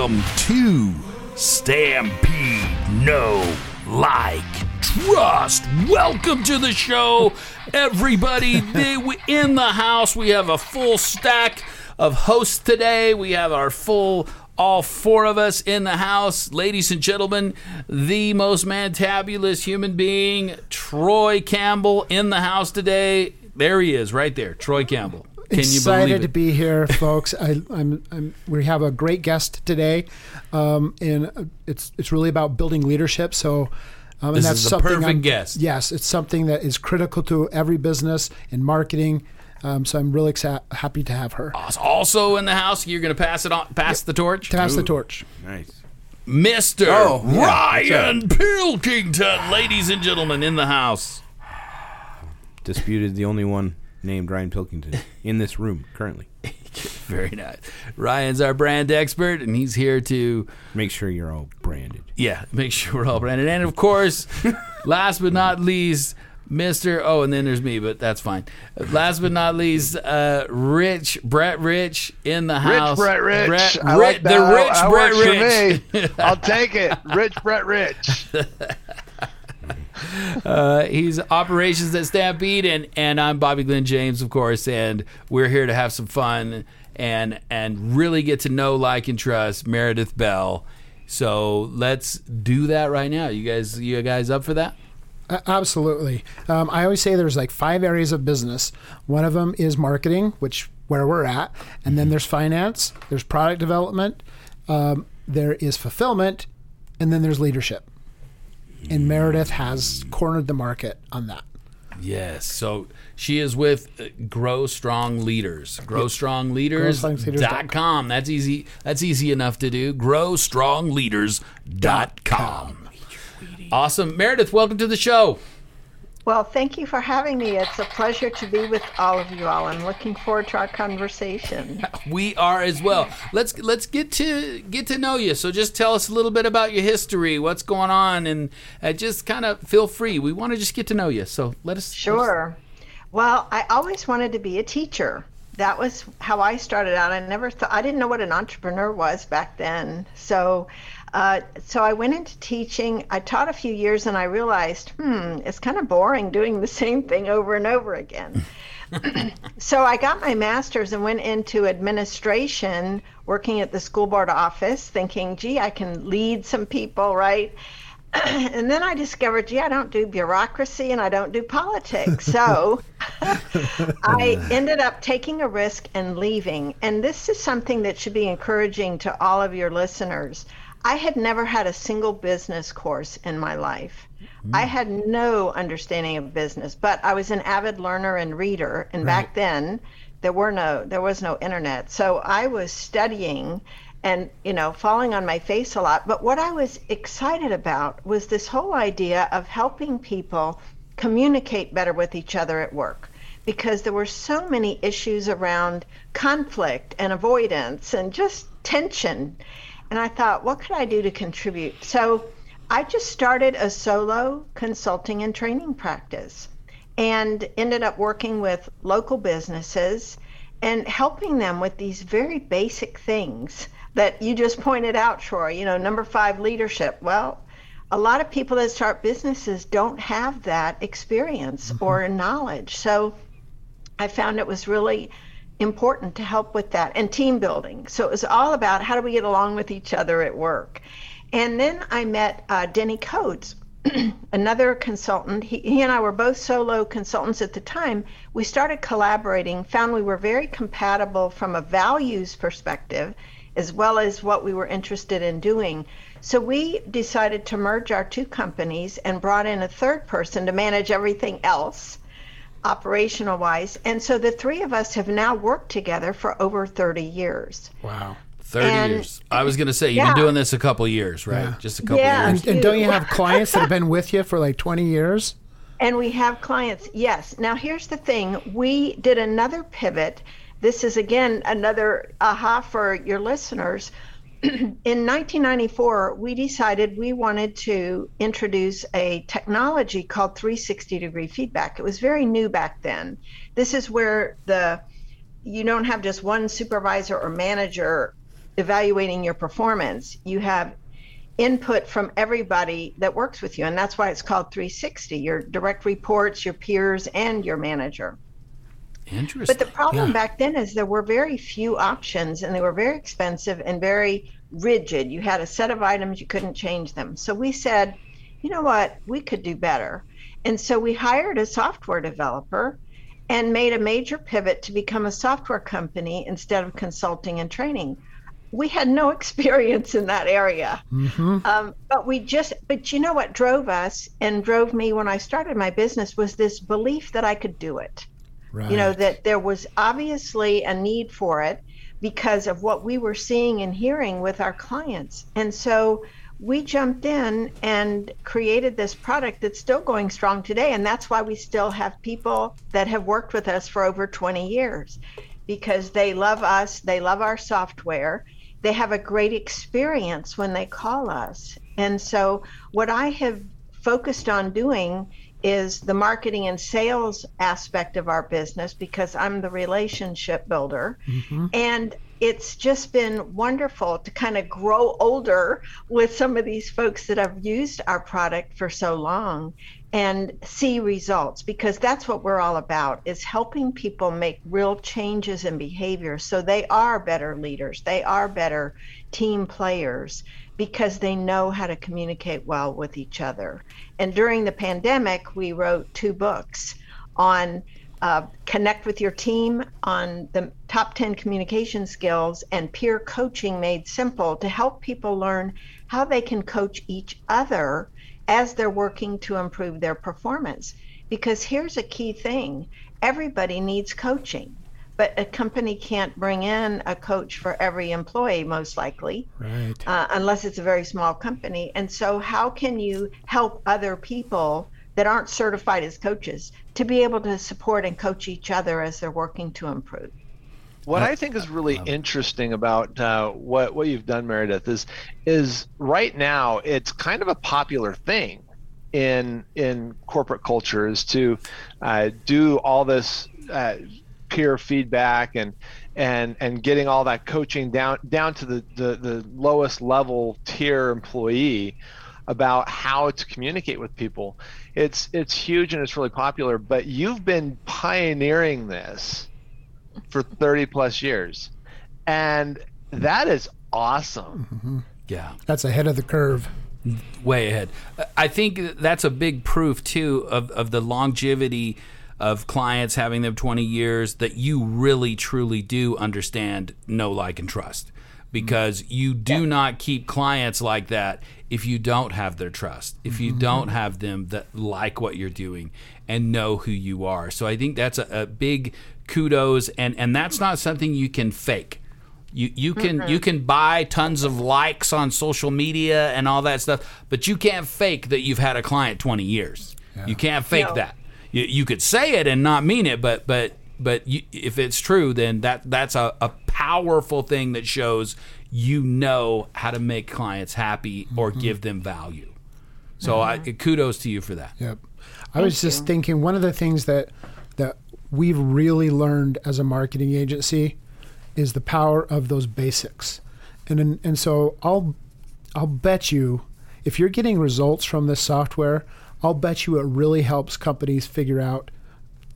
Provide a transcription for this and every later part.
Welcome to Stampede Know Like Trust. Welcome to the show, everybody. They- we- In the house, we have a full stack of hosts today. We have our full, all four of us in the house. Ladies and gentlemen, the most mantabulous human being, Troy Campbell, in the house today. There he is, right there, Troy Campbell. Can you Excited believe to be here, folks. I, I'm, I'm, we have a great guest today, um, and it's it's really about building leadership. So, um, and This that's is the perfect I'm- guest. Yes, it's something that is critical to every business in marketing. Um, so I'm really exa- happy to have her Also in the house, you're going to pass it on, pass the torch. to pass the torch. Nice. Mr. Oh, yeah, Ryan Pilkington, ladies and gentlemen, in the house. Disputed the only one named Ryan Pilkington in this room currently. Very nice. Ryan's our brand expert, and he's here to, Make sure you're all branded. yeah, make sure we're all branded. And of course, last but not least, Mr. Oh, and then there's me, but that's fine. Last but not least, uh, Rich Brett Rich in the house. Rich Brett Rich. Brett, I Ri- like that. the Rich that Brett Rich. I'll take it. Rich Brett Rich. Uh, he's operations at Stampede, and, and I'm Bobby Glenn James, of course, and we're here to have some fun and and really get to know, like, and trust Meredith Bell. So let's do that right now. You guys, you guys up for that? Absolutely. Um, I always say there's like five areas of business. One of them is marketing, which where we're at, and then there's finance, there's product development, um, there is fulfillment, and then there's leadership. And Meredith has cornered the market on that. Yes. So she is with uh, Grow Strong Leaders. GrowStrongLeaders.com. That's easy. That's easy enough to do. GrowStrongLeaders.com. Awesome. Meredith, welcome to the show. Well, thank you for having me. It's a pleasure to be with all of you all. I'm looking forward to our conversation. We are as well. Let's let's get to get to know you. So just tell us a little bit about your history, what's going on, and uh, just kind of feel free. We want to just get to know you. So let us. Sure. Well, I always wanted to be a teacher. That was how I started out. I never thought I didn't know what an entrepreneur was back then. So, uh, so I went into teaching. I taught a few years, and I realized, hmm, it's kind of boring doing the same thing over and over again. so I got my master's and went into administration, working at the school board office, thinking, gee, I can lead some people, right? and then I discovered, gee, I don't do bureaucracy and I don't do politics. So I ended up taking a risk and leaving. And this is something that should be encouraging to all of your listeners. I had never had a single business course in my life. Hmm. I had no understanding of business, but I was an avid learner and reader. And back then, there were no there was no internet. So I was studying and you know falling on my face a lot but what i was excited about was this whole idea of helping people communicate better with each other at work because there were so many issues around conflict and avoidance and just tension and i thought what could i do to contribute so i just started a solo consulting and training practice and ended up working with local businesses and helping them with these very basic things that you just pointed out, Troy. You know, number five, leadership. Well, a lot of people that start businesses don't have that experience mm-hmm. or knowledge. So I found it was really important to help with that and team building. So it was all about how do we get along with each other at work. And then I met uh, Denny Coates, another consultant. He, he and I were both solo consultants at the time. We started collaborating, found we were very compatible from a values perspective as well as what we were interested in doing. So we decided to merge our two companies and brought in a third person to manage everything else operational wise. And so the three of us have now worked together for over 30 years. Wow. 30 And- years. I was going to say, you've Yeah. been doing this a couple years, right? Yeah. Just a couple Yeah. years. And, and don't you have clients that have been with you for like 20 years? And we have clients, yes. Now, here's the thing we did another pivot. This is again another aha for your listeners. In 1994, we decided we wanted to introduce a technology called 360 degree feedback. It was very new back then. This is where the you don't have just one supervisor or manager evaluating your performance, you have input from everybody that works with you. And that's why it's called 360 your direct reports, your peers, and your manager. Interesting. But the problem Yeah. back then is there were very few options and they were very expensive and very rigid. You had a set of items, you couldn't change them. So we said, you know what, we could do better. And so we hired a software developer and made a major pivot to become a software company instead of consulting and training. We had no experience in that area. Um, but we just, but you know what drove us and drove me when I started my business was this belief that I could do it Right. you know that there was obviously a need for it because of what we were seeing and hearing with our clients. And so we jumped in and created this product that's still going strong today. And that's why we still have people that have worked with us for over 20 years because they love us they love our software they have a great experience when they call us. And so what i have focused on doing is the marketing and sales aspect of our business because I'm the relationship builder. Mm-hmm. And it's just been wonderful to kind of grow older with some of these folks that have used our product for so long and see results because that's what we're all about is helping people make real changes in behavior so they are better leaders they are better team players because they know how to communicate well with each other and during the pandemic we wrote two books on uh, connect with your team on the top 10 communication skills and peer coaching made simple to help people learn how they can coach each other as they're working to improve their performance. Because here's a key thing everybody needs coaching, but a company can't bring in a coach for every employee, most likely Right. uh, unless it's a very small company. And so, how can you help other people that aren't certified as coaches to be able to support and coach each other as they're working to improve? What I think is really interesting about uh, what what you've done, Meredith, is is right now it's kind of a popular thing in in corporate culture is to uh, do all this uh, peer feedback and and and getting all that coaching down down to the, the the lowest level tier employee about how to communicate with people. It's it's huge and it's really popular. But you've been pioneering this for 30 plus years and that is awesome mm-hmm. yeah. That's ahead of the curve. way ahead. I think that's a big proof too of, of the longevity of clients having them 20 years that you really truly do understand know like and trust. Because you do not keep clients like that if you don't have their trust if you mm-hmm. don't have them that like what you're doing and know who you are. So i think that's a, a big kudos and and that's not something you can fake. You you can mm-hmm. you can buy tons of likes on social media and all that stuff, but you can't fake that you've had a client 20 years. You can't fake No. that. You, you could say it and not mean it, but but but you, if it's true, then that that's a, a powerful thing that shows you know how to make clients happy or mm-hmm. give them value. So I, mm-hmm. kudos to you for that. Yep. I was just thinking one of the things that that we've really learned as a marketing agency is the power of those basics. And and, and so I'll I'll bet you if you're getting results from this software, I'll bet you it really helps companies figure out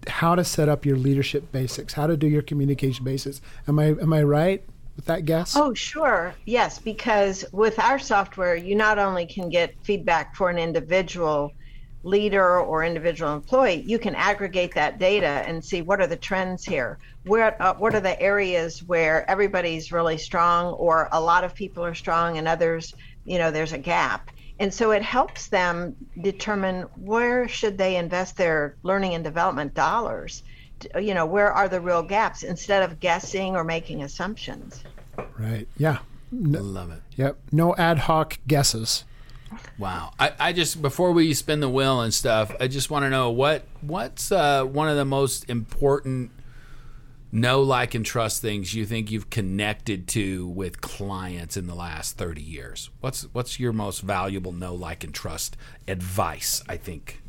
how to set up your leadership basics, how to do your communication basics. Am I am I right with that guess? Oh, sure. Yes, because with our software, you not only can get feedback for an individual leader or individual employee, you can aggregate that data and see what are the trends here. Where uh, what are the areas where everybody's really strong or a lot of people are strong and others, you know, there's a gap. And so it helps them determine where should they invest their learning and development dollars. You know, where are the real gaps instead of guessing or making assumptions. Right. Yeah. Love it. Yep. No ad hoc guesses. Wow. I, I just before we spin the wheel and stuff, I just want to know what what's uh, one of the most important know, like, and trust things you think you've connected to with clients in the last thirty years. What's what's your most valuable know, like, and trust advice? I think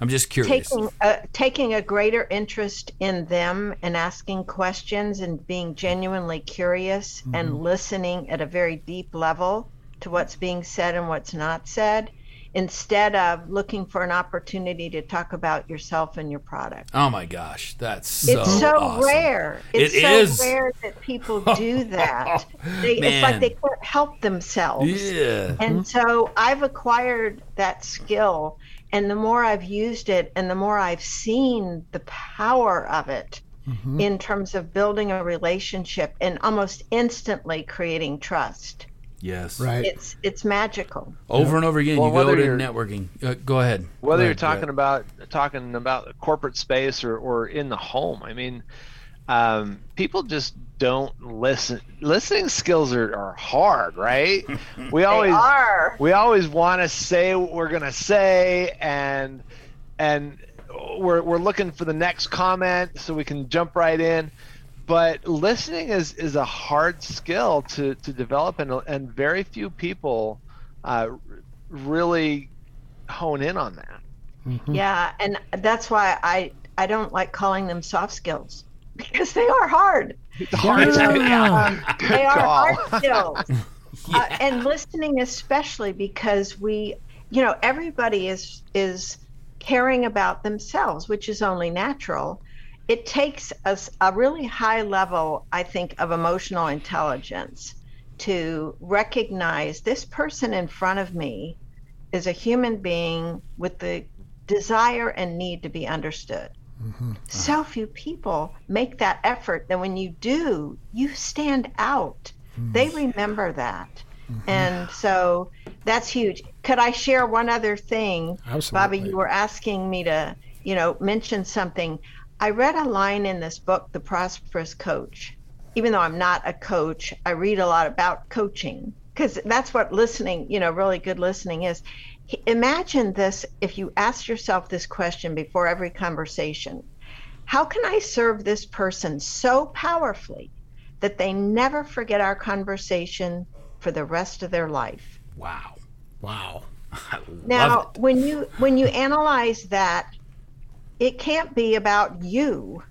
I'm just curious. taking a, taking a greater interest in them and asking questions and being genuinely curious Mm-hmm. and listening at a very deep level to what's being said and what's not said instead of looking for an opportunity to talk about yourself and your product. oh my gosh, that's so it's so awesome. rare. It's It so is. rare that people do that. They, it's like they can't help themselves. Yeah. And so I've acquired that skill. And the more I've used it and the more I've seen the power of it mm-hmm. in terms of building a relationship and almost instantly creating trust, Yes. Right. it's it's magical. Over and over again, Well, you go whether to networking. Uh, go ahead. whether Go you're talking about talking about corporate space or, or in the home i mean um, people just don't listen listening skills are, are hard right we always they are. we always want to say what we're going to say and and we're, we're looking for the next comment so we can jump right in but listening is is a hard skill to to develop and and very few people uh, really hone in on that Yeah, and that's why I I don't like calling them soft skills because they are hard. hard Um, they are call. hard skills. uh, and listening especially because we you know everybody is is caring about themselves which is only natural it takes us a really high level i think of emotional intelligence to recognize this person in front of me is a human being with the desire and need to be understood. Mm-hmm. So few people make that effort that when you do you stand out. Mm-hmm. They remember that. Mm-hmm. And so that's huge. Could i share one other thing? Bobby you were asking me to you know mention something i read a line in this book the prosperous coach. Even though i'm not a coach i read a lot about coaching because that's what listening you know really good listening is. Imagine this if you ask yourself this question before every conversation. How can i serve this person so powerfully that they never forget our conversation for the rest of their life? Wow. Wow. Now when you when you analyze that it can't be about you.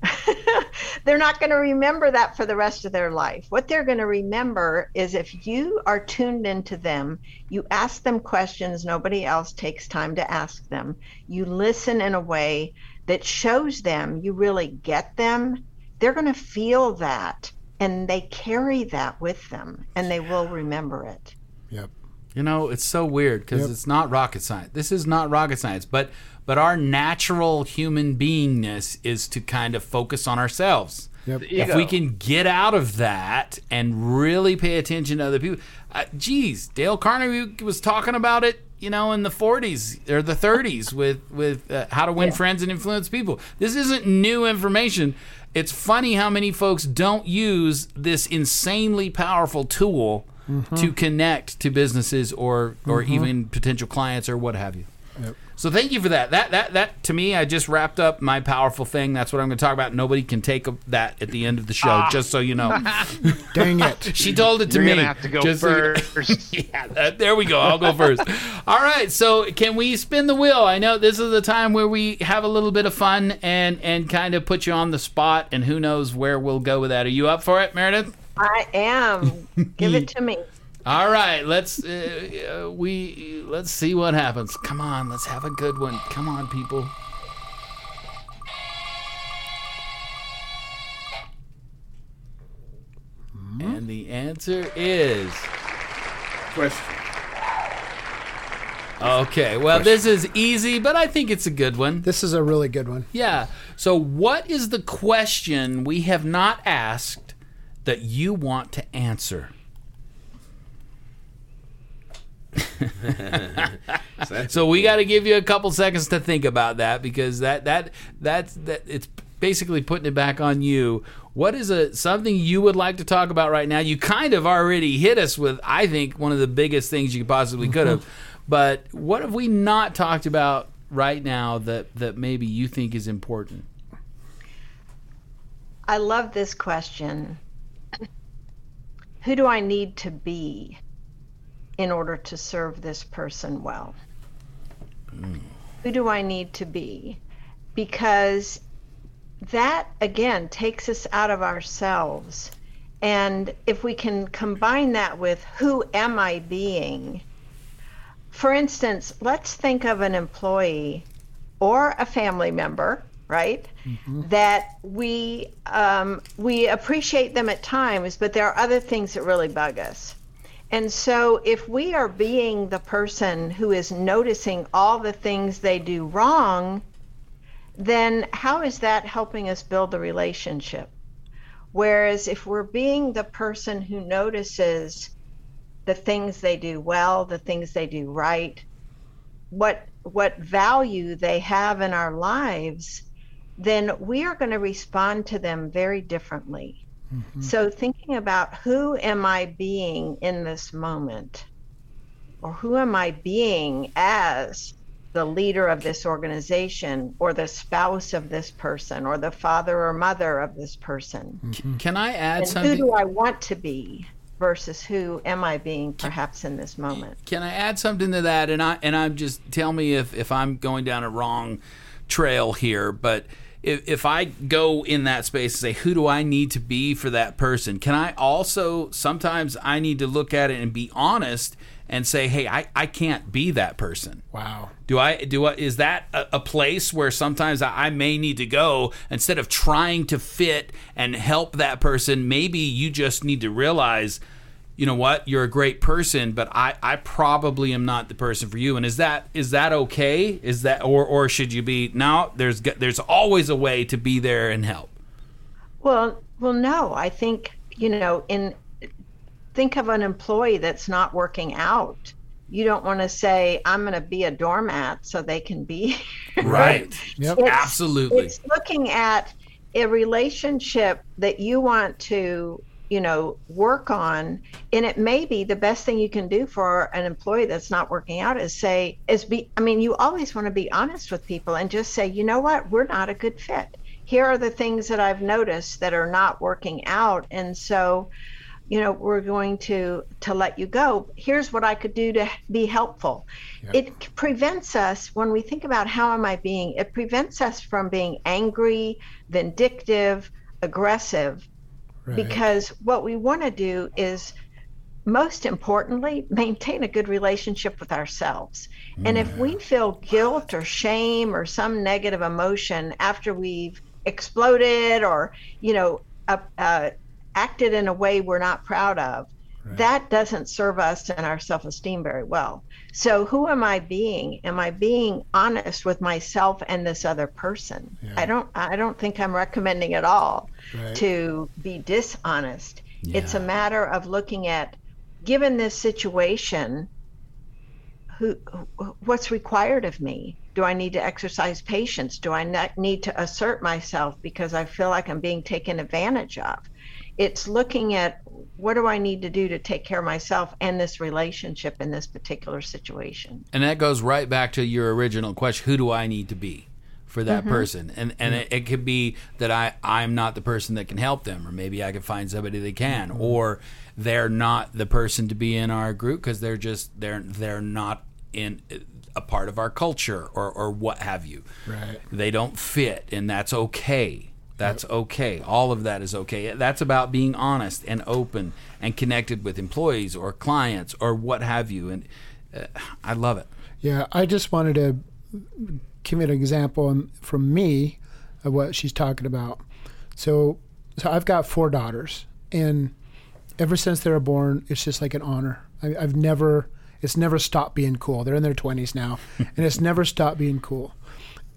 They're not going to remember that for the rest of their life. What they're going to remember is if you are tuned into them you ask them questions nobody else takes time to ask them. You listen in a way that shows them you really get them. They're going to feel that and they carry that with them and they will remember it. Yep. You know, it's so weird because Yep. it's not rocket science. This is not rocket science, but but our natural human beingness is to kind of focus on ourselves. Yep. If we can get out of that and really pay attention to other people, uh, geez, Dale Carnegie was talking about it, you know, in the 40s or the 30s with with uh, how to win friends and influence people. This isn't new information. It's funny how many folks don't use this insanely powerful tool to mm-hmm. connect to businesses or or mm-hmm. even potential clients or what have you. Yep. So thank you for that. That that that to me, I just wrapped up my powerful thing. That's what I'm going to talk about. Nobody can take a, that at the end of the show, ah. just so you know. Dang it. she told it to You're me. gonna have to go just so you first. yeah, that, there we go. I'll go first. All right. So can we spin the wheel? I know this is the time where we have a little bit of fun and and kind of put you on the spot, and who knows where we'll go with that. Are you up for it, Meredith? I am give it to me All right, let's uh, uh, we let's see what happens. Come on, let's have a good one. Come on, people. And the answer is Question. okay. Well, this is easy, but I think it's a good one. This is a really good one. Yeah. So, what is the question we have not asked that you want to answer? So we got to give you a couple seconds to think about that because that that that's that it's basically putting it back on you. What is a something you would like to talk about right now? You kind of already hit us with I think one of the biggest things you possibly could have. But what have we not talked about right now that that maybe you think is important? I love this question. Who do I need to be in order to serve this person well? Hmm. who do I need to be? Because that again takes us out of ourselves. And if we can combine that with who am I being? For instance, let's think of an employee or a family member, right? That we um, we appreciate them at times, but there are other things that really bug us. And so, if we are being the person who is noticing all the things they do wrong, then how is that helping us build the relationship? Whereas if we're being the person who notices the things they do well, the things they do right, what what value they have in our lives, then we are going to respond to them very differently. Mm-hmm. So thinking about who am I being in this moment? Or who am I being as the leader of this organization or the spouse of this person or the father or mother of this person? Mm-hmm. Can I add something who do I want to be versus who am I being perhaps in this moment? Can I add something to that? And I and I'm just tell me if if I'm going down a wrong trail here, but if, if I go in that space and say, who do I need to be for that person? Can I also sometimes I need to look at it and be honest and say, hey, I, I can't be that person. Wow. Do I do I is that a, a place where sometimes I, I may need to go instead of trying to fit and help that person? Maybe you just need to realize, you know what, you're a great person, but I, I probably am not the person for you. And is that is that okay? Is that or or should you be now There's there's always a way to be there and help. Well, well, no. I think you know. In think of an employee that's not working out. You don't want to say, "I'm going to be a doormat so they can be." Right. Yep. It's- Absolutely. It's looking at a relationship that you want to, you know, work on, and it may be the best thing you can do for an employee that's not working out is say, is be. I mean, you always want to be honest with people and just say, you know what, we're not a good fit. Here are the things that I've noticed that are not working out, and so you know we're going to to let you go. Here's what i could do to be helpful. It prevents us when we think about how am i being it prevents us from being angry vindictive aggressive Right. because what we want to do is most importantly maintain a good relationship with ourselves and if we feel guilt or shame or some negative emotion after we've exploded or you know uh, uh, acted in a way we're not proud of that doesn't serve us and our self-esteem very well. So who am i being? Am i being honest with myself and this other person? I don't i don't think i'm recommending at all Right. to be dishonest. It's a matter of looking at given this situation who what's required of me? Do i need to exercise patience? Do i not need to assert myself because i feel like i'm being taken advantage of? It's looking at what do i need to do to take care of myself and this relationship in this particular situation. And that goes right back to your original question: Who do I need to be for that mm-hmm. person? And and it, it could be that I I'm not the person that can help them, or maybe I could find somebody that can, mm-hmm. or they're not the person to be in our group because they're just they're they're not in a part of our culture or or what have you. Right. They don't fit, and that's okay. That's okay. All of that is okay. That's about being honest and open and connected with employees or clients or what have you. And uh, I love it. Yeah, I just wanted to give you an example um, from me of what she's talking about. So, so I've got four daughters, and ever since they were born, it's just like an honor. I, I've never, it's never stopped being cool. They're in their twenties now, and it's never stopped being cool.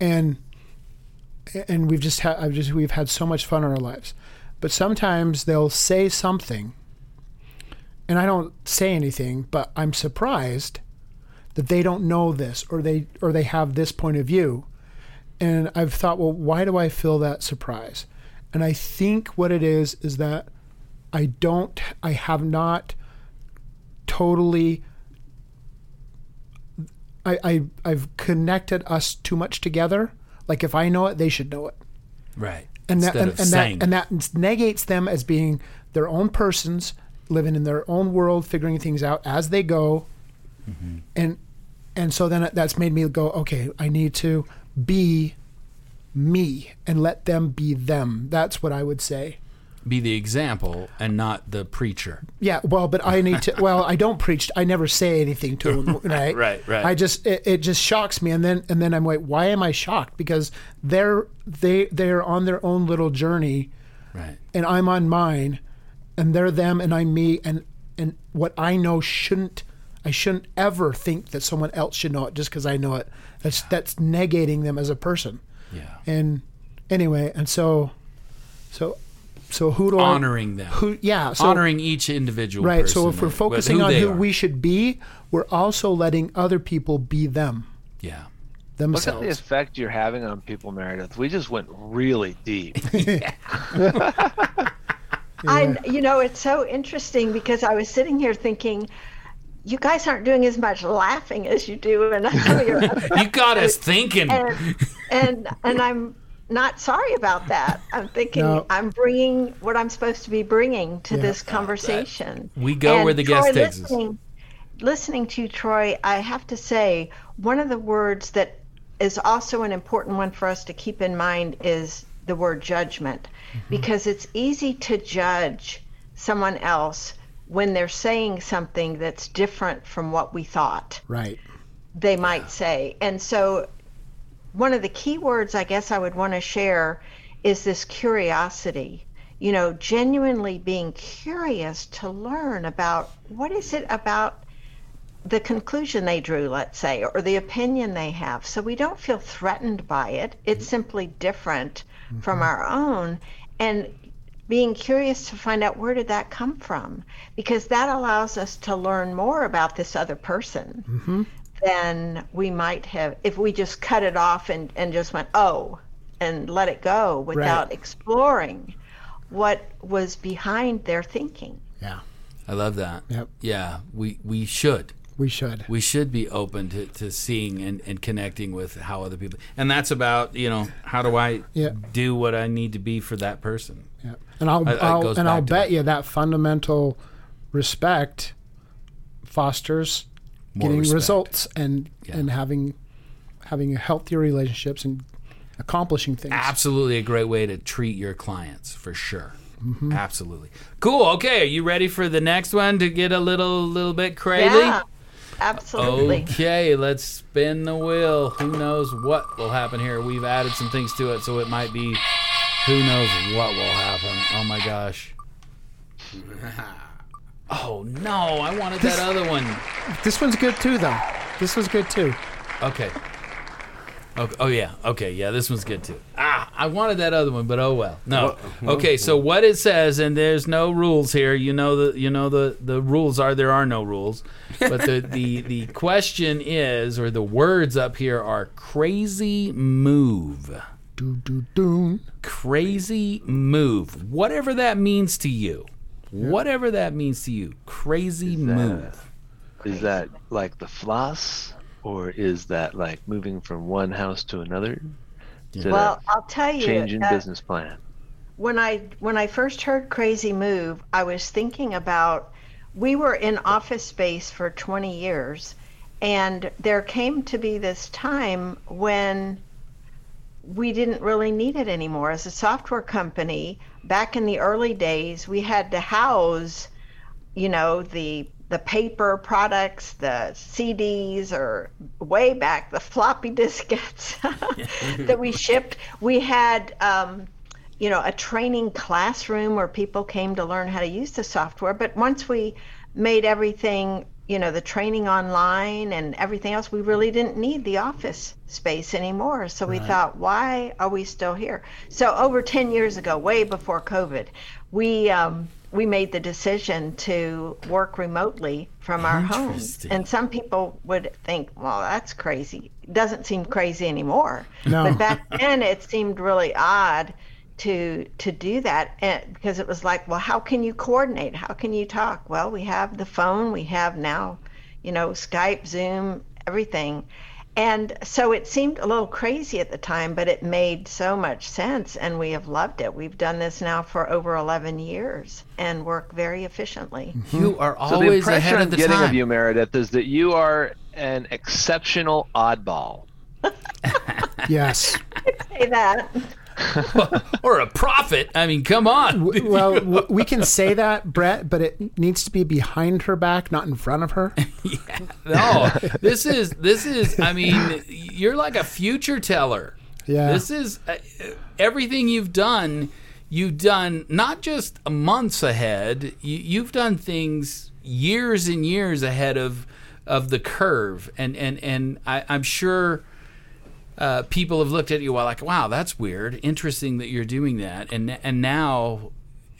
And and we've just had, I've just, we've had so much fun in our lives. But sometimes they'll say something, and I don't say anything, but I'm surprised that they don't know this or they or they have this point of view and i've thought well why do i feel that surprise and i think what it is is that i don't i have not totally I, I i've connected us too much together like if i know it they should know it Right. and that Instead and, of and saying that and that negates them as being their own persons living in their own world figuring things out as they go Mm-hmm. and and so then that's made me go, okay, I need to be me and let them be them. That's what I would say. Be the example and not the preacher. Yeah, well, but I need to. Well, I don't preach. I never say anything to them. Right, Right, right. I just it, it just shocks me, and then and then I'm like, why am I shocked? Because they're they they're on their own little journey, Right. and I'm on mine, and they're them, and I'm me, and and what I know shouldn't I shouldn't ever think that someone else should know it just because I know it. That's that's negating them as a person. Yeah. And anyway, and so so so who do I Honoring them. who yeah so Honoring each individual right person so if we're with focusing on who are. we should be we're also letting other people be them Yeah. Themselves. Look at the effect you're having on people, Meredith. We just went really deep. I, you know, it's so interesting because I was sitting here thinking, you guys aren't doing as much laughing as you do in some of your other You got us thinking. and and and I'm not sorry about that. I'm thinking No. I'm bringing what I'm supposed to be bringing to this uh, conversation. Uh, we go And where the Troy, guest takes us. listening, listening to you, Troy, I have to say one of the words that is also an important one for us to keep in mind is the word judgment, mm-hmm. because it's easy to judge someone else when they're saying something that's different from what we thought right they might say. And so, one of the key words I guess I would want to share is this curiosity. You know, genuinely being curious to learn about what is it about the conclusion they drew, let's say, or the opinion they have. So we don't feel threatened by it. It's mm-hmm. simply different mm-hmm. from our own. And being curious to find out where did that come from because that allows us to learn more about this other person mm-hmm. Than we might have if we just cut it off and, and just went oh and let it go without exploring what was behind their thinking yeah I love that. Yep. Yeah. We we should. we should We should be open to, to seeing and, and connecting with how other people and that's about, you know, how do I Yeah. do what I need to be for that person? yeah and i'll, I- I'll and i'll bet that. you that fundamental respect fosters More getting respect. results and Yeah. and having having healthier relationships and accomplishing things Absolutely a great way to treat your clients for sure. Mm-hmm. Absolutely. Cool. Okay, are you ready for the next one to get a little little bit crazy? yeah absolutely Okay, let's spin the wheel. Who knows what will happen here? We've added some things to it, so it might be who knows what will happen. Oh my gosh. Oh no, I wanted that other one. this one's good too though this was good too Okay. Oh, oh yeah. Okay. Yeah, this one's good too. Ah, I wanted that other one, but oh well. No. Okay. So what it says, and there's no rules here. You know the you know the the rules are there are no rules, but the the the question is, or the words up here are crazy move. do do do Crazy move. Whatever that means to you. Whatever that means to you. Crazy move. Is that like the floss, or is that like moving from one house to another? Is well a i'll tell you change in uh, business plan? when I when I first heard Crazy Move, I was thinking about we were in office space for 20 years and there came to be this time when we didn't really need it anymore. As a software company back in the early days we had to house you know the the paper products the CDs or way back the floppy diskettes that we shipped. We had um, you know a training classroom where people came to learn how to use the software. But once we made everything you know the training online and everything else we really didn't need the office space anymore. So we thought why are we still here? So over 10 years ago way before covid we um, we made the decision to work remotely from our homes and some people would think well that's crazy. It doesn't seem crazy anymore. No. but back then it seemed really odd to to do that and because it was like well how can you coordinate how can you talk well we have the phone we have now you know skype zoom everything and so it seemed a little crazy at the time but it made so much sense and we have loved it we've done this now for over 11 years and work very efficiently mm-hmm. You are always So the impression ahead I'm of the getting time. of you, Meredith, is that you are an exceptional oddball. Yes. i Say that. or a prophet. I mean, come on. Well, we can say that, Brett, but it needs to be behind her back, not in front of her. No, this is this is. I mean, you're like a future teller. Yeah. This is uh, everything you've done. You've done not just months ahead. You, you've done things years and years ahead of of the curve, and and and I, I'm sure. Uh, people have looked at you while like, wow, that's weird. Interesting that you're doing that, and and now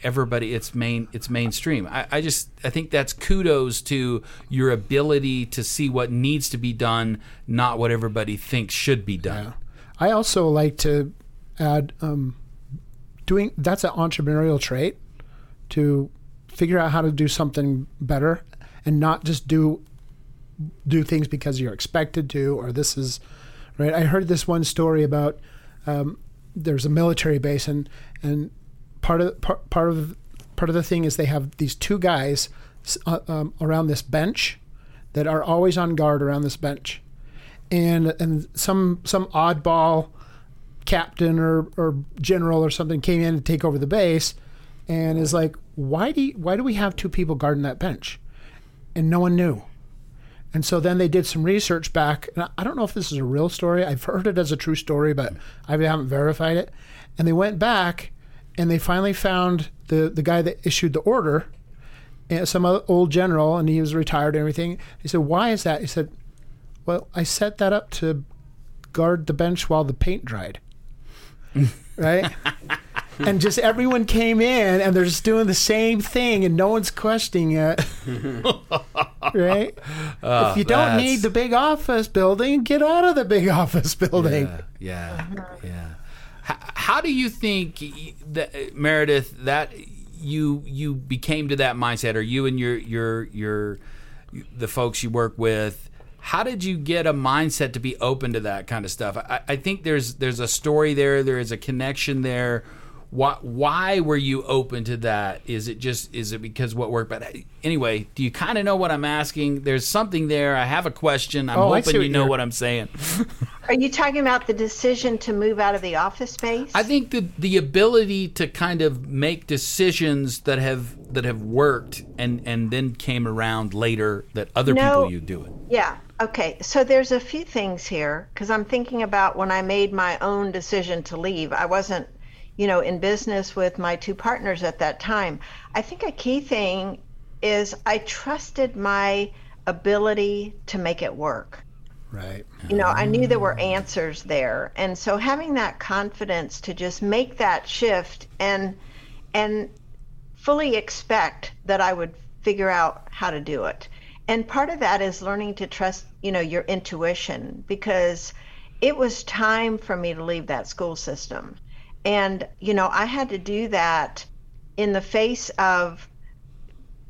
everybody it's main it's mainstream. I, I just I think that's kudos to your ability to see what needs to be done, not what everybody thinks should be done. I also like to add um, doing that's an entrepreneurial trait to figure out how to do something better and not just do do things because you're expected to or this is right. I heard this one story about um, there's a military base and and part of part, part of part of the thing is they have these two guys uh, um, around this bench that are always on guard around this bench. And and some some oddball captain or, or general or something came in to take over the base and is like why do you, why do we have two people guarding that bench? And no one knew and so then they did some research back and I- don't know if this is a real story i've heard it as a true story but i haven't verified it and they went back and they finally found the the guy that issued the order eh, some old general and he was retired and everything he said why is that he said well, I set that up to guard the bench while the paint dried. right? and just everyone came in and they're just doing the same thing and no one's questioning it. right? if oh, you don't that's- need the big office building, get out of the big office building. Yeah, yeah, yeah. How, how do you think that uh, Meredith that you you became to that mindset, or you and your your your the folks you work with? How did you get a mindset to be open to that kind of stuff? I, I think there's there's a story there. There is a connection there. Why why were you open to that? Is it just is it because what worked? But anyway, do you kind of know what I'm asking? There's something there. I have a question. I'm Oh, hoping you know what I'm saying. Are you talking about the decision to move out of the office space? I think the the ability to kind of make decisions that have that have worked and and then came around later that other No. people you do it. Yeah. Okay. So there's a few things here because I'm thinking about when I made my own decision to leave. I wasn't, you know, in business with my two partners at that time. I think a key thing is I trusted my ability to make it work. Right. You know, I knew there were mm-hmm. answers there. And so having that confidence to just make that shift and and fully expect that I would figure out how to do it. And part of that is learning to trust, you know, your intuition because it was time for me to leave that school system. And, you know, I had to do that in the face of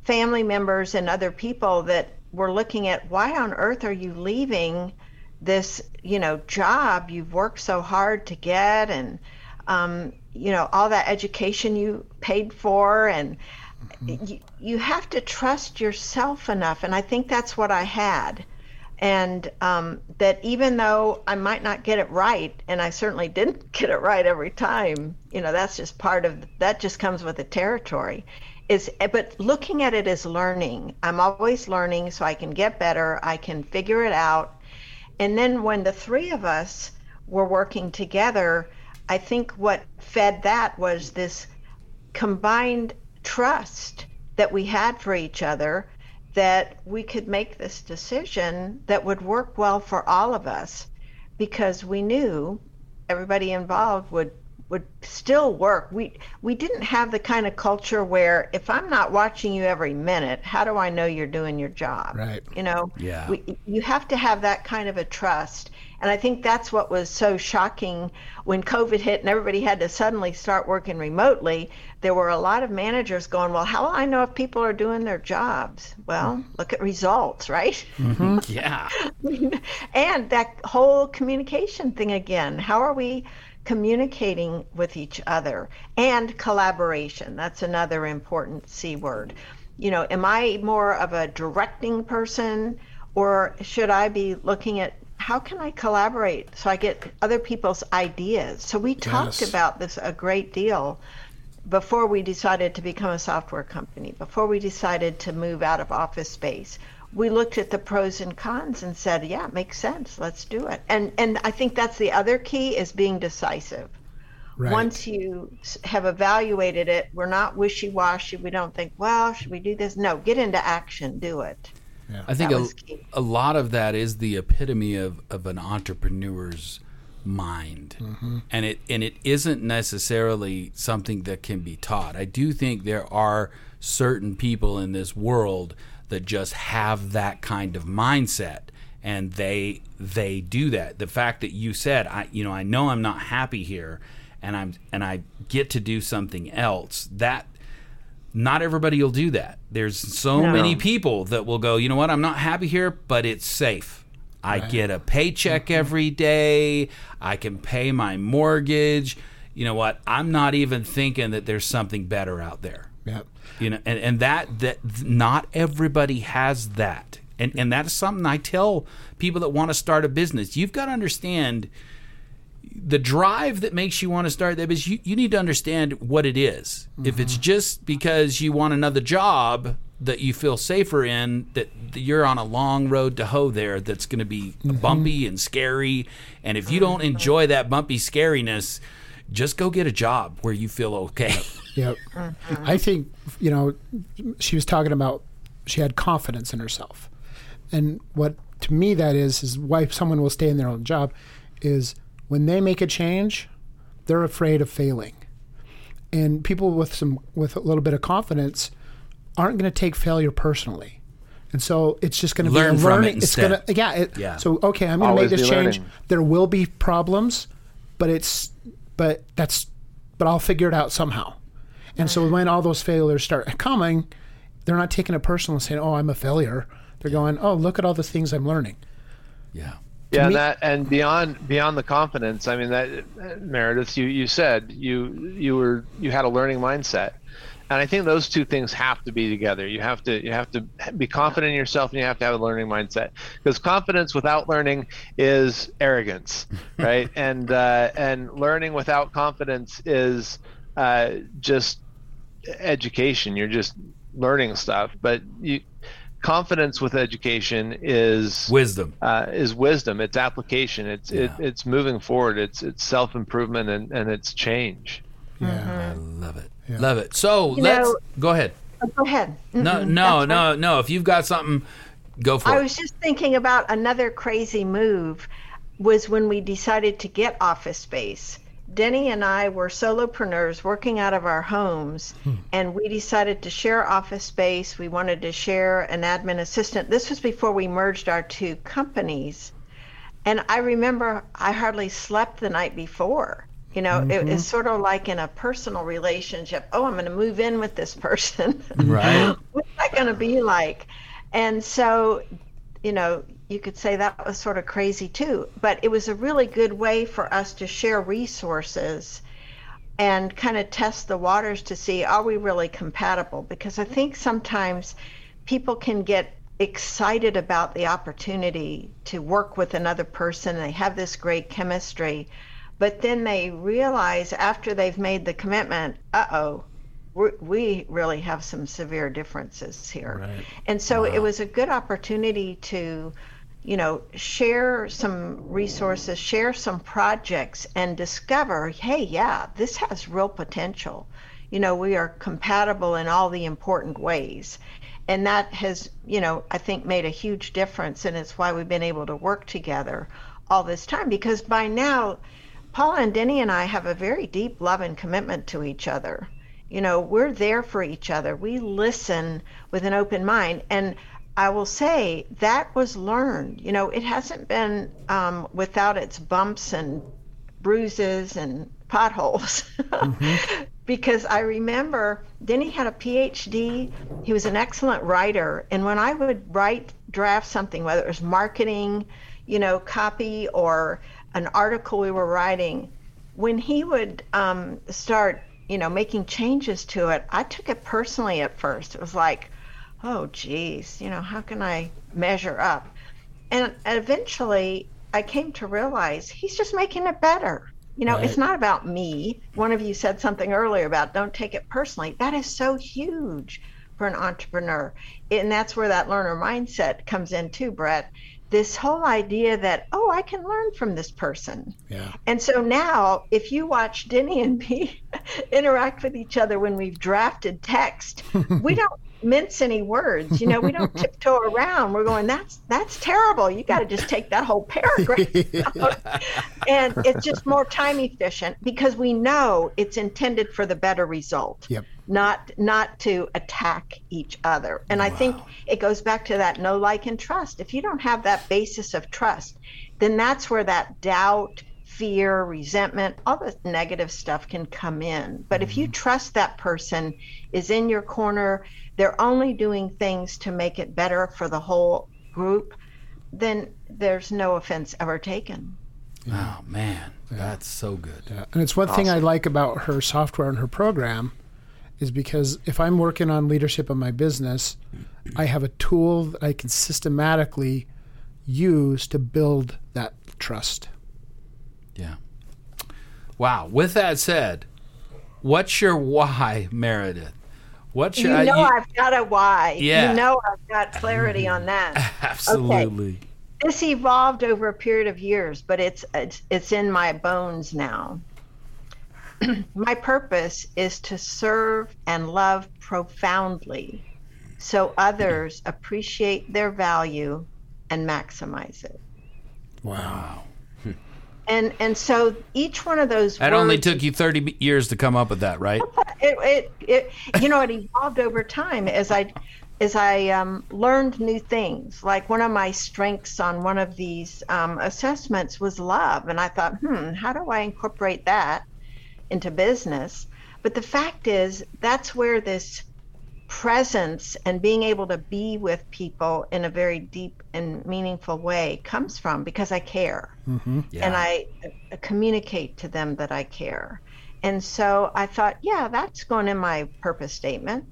family members and other people that were looking at why on earth are you leaving this you know job you've worked so hard to get and um, you know all that education you paid for? And you, you have to trust yourself enough. And i think that's what i had and um, that even though i might not get it right and i certainly didn't get it right every time you know that's just part of that just comes with the territory. Is but looking at it as learning i'm always learning so i can get better i can figure it out. And then when the three of us were working together i think what fed that was this combined trust that we had for each other that we could make this decision that would work well for all of us because we knew everybody involved would would still work. We we didn't have the kind of culture where if I'm not watching you every minute, how do I know you're doing your job? Right. You know. Yeah. We, you have to have that kind of a trust, and I think that's what was so shocking when COVID hit and everybody had to suddenly start working remotely. There were a lot of managers going, "Well, how will I know if people are doing their jobs?" Well, mm-hmm. look at results, right? Mm-hmm. Yeah. and that whole communication thing again. How are we communicating with each other? And collaboration. That's another important C word. You know, am I more of a directing person Or should I be looking at how can I collaborate so I get other people's ideas? So we talked Yes. about this a great deal before we decided to become a software company, before we decided to move out of office space. We looked at the pros and cons and said, yeah, it makes sense. Let's do it. And and I think that's the other key is being decisive. Right. Once you have evaluated it, we're not wishy-washy. We don't think, well, should we do this? No, get into action, do it. I think a, a lot of that is the epitome of, of an entrepreneur's mind, mm-hmm. and it and it isn't necessarily something that can be taught. I do think there are certain people in this world that just have that kind of mindset, and they they do that. The fact that you said, I you know, I know I'm not happy here, and I'm and I get to do something else. That not everybody will do that. There's so No. many people that will go, you know what, I'm not happy here, but it's safe. I get a paycheck mm-hmm. every day. I can pay my mortgage. You know what? I'm not even thinking that there's something better out there. Yep. You know, and, and that that not everybody has that. And and that's something I tell people that want to start a business. You've got to understand the drive that makes you want to start that business, you, you need to understand what it is. If it's mm-hmm. just because you want another job that you feel safer in, that you're on a long road to hoe there that's going to be mm-hmm. bumpy and scary. And if you don't mm-hmm. enjoy that bumpy scariness, just go get a job where you feel okay. Yep. Mm-hmm. I think, you know, she was talking about she had confidence in herself. And what to me that is is why someone will stay in their own job is when they make a change, they're afraid of failing. And people with some with a little bit of confidence aren't going to take failure personally. And so it's just going to Learn be a from it learning. it's going to yeah, it, Yeah. So okay, I'm going to make this change. learning. There will be problems, but it's but that's but I'll figure it out somehow. And so when all those failures start coming, they're not taking it personal and saying, "Oh, I'm a failure." They're going, "Oh, look at all the things I'm learning." yeah. yeah, me- and that and beyond beyond the confidence. I mean, that Meredith, you you said you you were you had a learning mindset, and I think those two things have to be together. You have to you have to be confident in yourself, and you have to have a learning mindset. Because confidence without learning is arrogance, right? and uh, and learning without confidence is uh, just education. You're just learning stuff, but you confidence with education is Wisdom. uh, is wisdom. It's application. It's it, it's moving forward. It's it's self improvement and, and it's change. Yeah. I love it. Love it. So You let's know- go ahead. Oh, go ahead. No, Mm-mm, no, that's no, no. If you've got something, go for I it. I was just thinking about another crazy move was when we decided to get office space. Denny and I were solopreneurs working out of our homes, hmm. and we decided to share office space. We wanted to share an admin assistant. This was before we merged our two companies. And I remember I hardly slept the night before. You know, it mm-hmm. was sort of like in a personal relationship. Oh, I'm going to move in with this person. Right. What's that going to be like? And so, you know, you could say that was sort of crazy too. But it was a really good way for us to share resources and kind of test the waters to see are we really compatible? Because I think sometimes people can get excited about the opportunity to work with another person. They have this great chemistry, but then they realize after they've made the commitment, uh oh, we really have some severe differences here. Right. And so it was a good opportunity to, you know, share some resources, share some projects, and discover hey, yeah, this has real potential. You know, we are compatible in all the important ways. And that has, you know, I think made a huge difference. And it's why we've been able to work together all this time because by now, Paula and Denny and I have a very deep love and commitment to each other. You know, we're there for each other. We listen with an open mind. And I will say that was learned. You know, it hasn't been um, without its bumps and bruises and potholes. because I remember Denny had a PhD. He was an excellent writer. And when I would write, draft something, whether it was marketing, you know, copy or an article we were writing, when he would um, start, you know, making changes to it, I took it personally at first. It was like, oh, geez, you know, how can I measure up? And eventually I came to realize he's just making it better. You know, it's not about me. One of you said something earlier about don't take it personally. That is so huge for an entrepreneur. And that's where that learner mindset comes in too, Brett. This whole idea that, oh, I can learn from this person. Yeah. And so now, if you watch Denny and me interact with each other when we've drafted text, we don't mince any words. You know, we don't tiptoe around. We're going, that's that's terrible. You got to just take that whole paragraph. And it's just more time efficient because we know it's intended for the better result. Yep. Not not to attack each other. And I think it goes back to that know like, and trust. If you don't have that basis of trust, then that's where that doubt, fear, resentment, all the negative stuff can come in. But if you mm-hmm. trust that person is in your corner, they're only doing things to make it better for the whole group, then there's no offense ever taken. Oh man, that's so good. Yeah. And it's one thing I like about her software and her program is because if I'm working on leadership in my business, I have a tool that I can systematically use to build that trust. Yeah. Wow. With that said, what's your why, Meredith? What's You your know you- I've got a why. Yeah. You know I've got clarity on that. absolutely. this evolved over a period of years, but it's it's, it's in my bones now. my purpose is to serve and love profoundly so others appreciate their value and maximize it. Wow. And and so each one of those That only took you 30 years to come up with that, right? it, it, it you know it evolved over time as i as i um, learned new things. Like one of my strengths on one of these um, assessments was love. And i thought hmm how do i incorporate that into business? But the fact is that's where this presence and being able to be with people in a very deep and meaningful way comes from because i care Yeah. and I uh, communicate to them that I care. And so I thought, yeah, that's going in my purpose statement.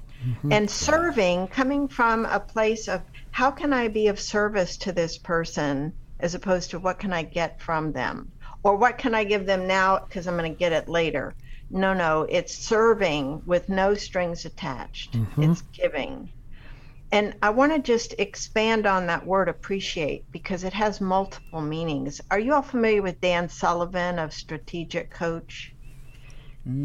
And serving, coming from a place of how can I be of service to this person as opposed to what can I get from them or what can I give them now because I'm going to get it later. No, no, it's serving with no strings attached. It's giving. And I want to just expand on that word appreciate because it has multiple meanings. Are you all familiar with Dan Sullivan of Strategic Coach?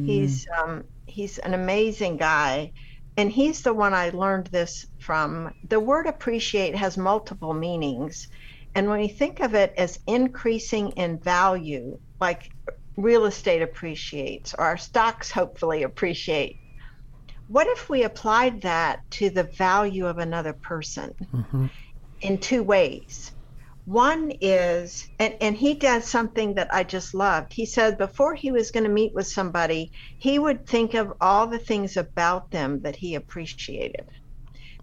He's um, he's an amazing guy, and he's the one I learned this from. The word appreciate has multiple meanings, and when you think of it as increasing in value, like real estate appreciates or our stocks hopefully appreciate, what if we applied that to the value of another person mm-hmm. in two ways? One is, and, and he does something that I just loved. He said before he was going to meet with somebody, he would think of all the things about them that he appreciated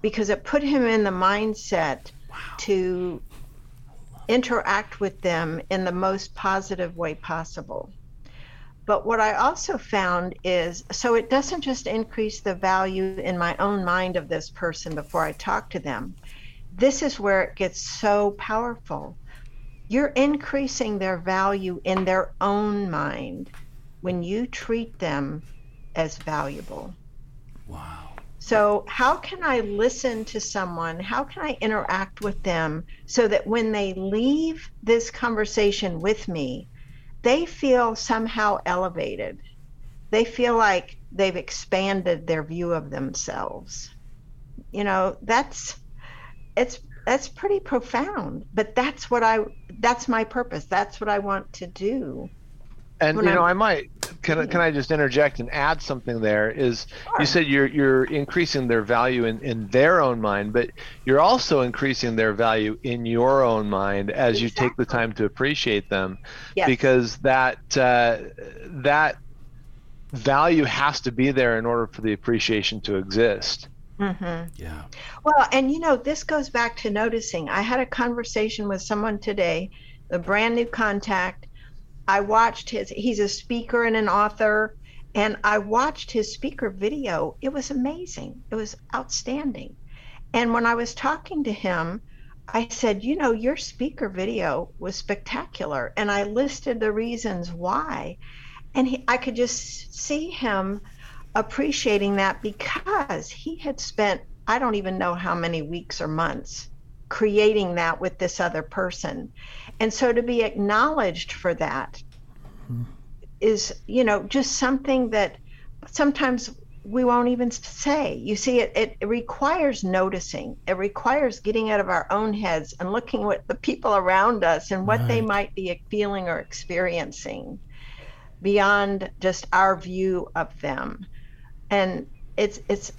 because it put him in the mindset to interact with them in the most positive way possible. But what I also found is so it doesn't just increase the value in my own mind of this person before I talk to them. This is where it gets so powerful. You're increasing their value in their own mind when you treat them as valuable. wow. So, how can I listen to someone? How can I interact with them so that when they leave this conversation with me, they feel somehow elevated? They feel like they've expanded their view of themselves. You know, that's it's that's pretty profound, but that's what I that's my purpose. That's what I want to do. And When you know, I'm- I might can I- can I just interject and add something there? Is Sure. you said you're you're increasing their value in, in their own mind, but you're also increasing their value in your own mind as you take the time to appreciate them, Yes. because that uh, that value has to be there in order for the appreciation to exist. Mm-hmm. Yeah. Well, and you know, this goes back to noticing. I had a conversation with someone today, a brand new contact. I watched his, he's a speaker and an author, and I watched his speaker video. It was amazing, it was outstanding. And when I was talking to him, I said, You know, your speaker video was spectacular. And I listed the reasons why. And he, I could just see him appreciating that because he had spent, I don't even know how many weeks or months creating that with this other person. And so to be acknowledged for that hmm. is, you know, just something that sometimes we won't even say. You see, it, it, requires noticing. It requires getting out of our own heads and looking at the people around us and what they might be feeling or experiencing beyond just our view of them. And it's it's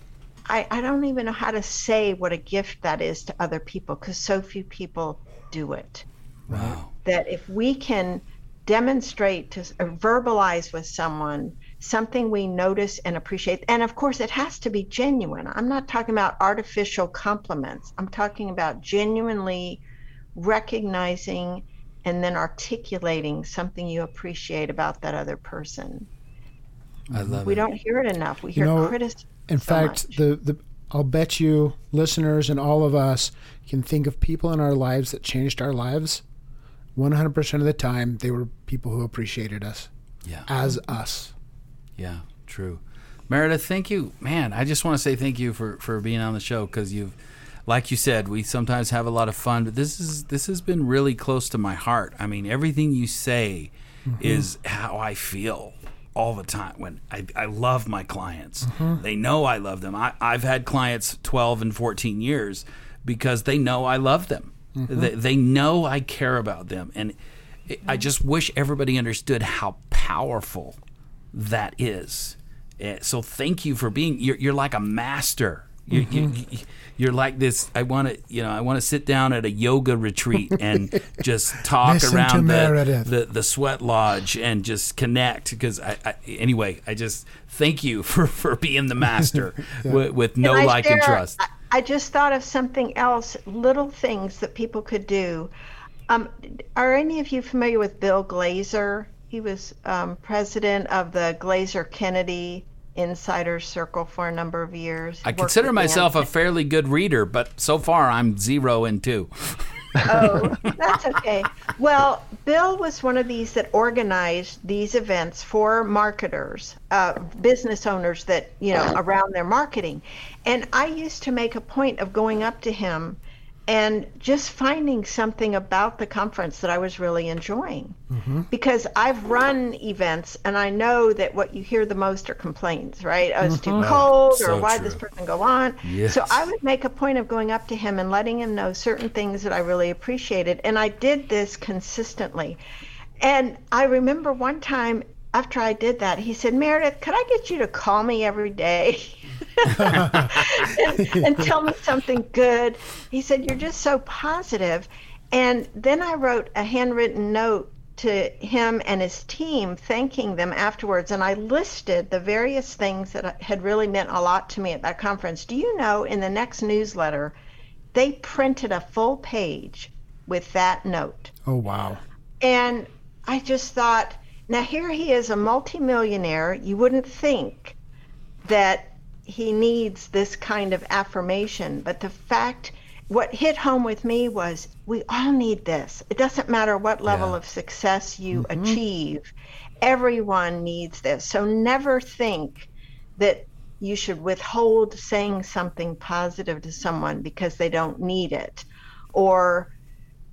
I, I don't even know how to say what a gift that is to other people because so few people do it. Wow. That if we can demonstrate to or uh, verbalize with someone something we notice and appreciate and of course it has to be genuine i'm not talking about artificial compliments i'm talking about genuinely recognizing and then articulating something you appreciate about that other person I love we it. don't hear it enough we hear know, criticism In so fact, much. the, the I'll bet you listeners and all of us can think of people in our lives that changed our lives. 100% of the time, they were people who appreciated us Yeah. as us. Yeah, true. Meredith, thank you, man. I just want to say thank you for for being on the show because you've, like you said, we sometimes have a lot of fun, but this is this has been really close to my heart. I mean, everything you say mm-hmm. is how I feel all the time. When I, I love my clients, they know I love them. I, I've had clients twelve and fourteen years because they know I love them. They, they know I care about them, and I just wish everybody understood how powerful that is. Eh, So thank you for being. You're, you're like a master. You, you, you're like this. I want to, you know, I want to sit down at a yoga retreat and just talk around the, the the sweat lodge and just connect. Because I, I, anyway, I just thank you for for being the master with, with know Can I like and trust. I, I just thought of something else, little things that people could do. Um, are any of you familiar with Bill Glazer? He was um, president of the Glazer Kennedy Insider Circle for a number of years. I consider myself a fairly good reader, but so far I'm zero and two. Oh, that's okay. Well, Bill was one of these that organized these events for marketers, uh, business owners that, you know, around their marketing. And I used to make a point of going up to him and just finding something about the conference that I was really enjoying. Mm-hmm. Because I've run events and I know that what you hear the most are complaints, right? Oh, it's too mm-hmm. cold, so or why did this person go on? Yes. So I would make a point of going up to him and letting him know certain things that I really appreciated. And I did this consistently. And I remember one time after I did that, he said, Meredith, could I get you to call me every day? and, and tell me something good. He said, You're just so positive. And then I wrote a handwritten note to him and his team, thanking them afterwards. And I listed the various things that had really meant a lot to me at that conference. Do you know, in the next newsletter, they printed a full page with that note. Oh, wow. And I just thought, now here he is a multimillionaire. You wouldn't think that he needs this kind of affirmation, but the fact what hit home with me was we all need this. It doesn't matter what level Yeah. of success you mm-hmm. achieve. Everyone needs this. So never think that you should withhold saying something positive to someone because they don't need it or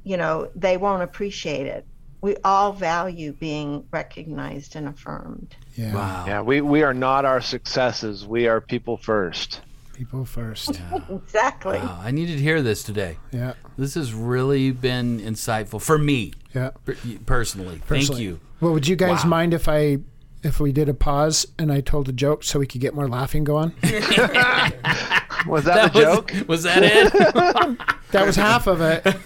you know they won't appreciate it we all value being recognized and affirmed Yeah. Wow. Yeah, we, we are not our successes. We are people first. People first. exactly Wow, I needed to hear this today. Yeah. This has really been insightful for me Yeah. per- personally. Thank you. Well, would you guys Wow. mind if I if we did a pause and I told a joke so we could get more laughing going? Was that, the was, joke? Was that it? That was half of it.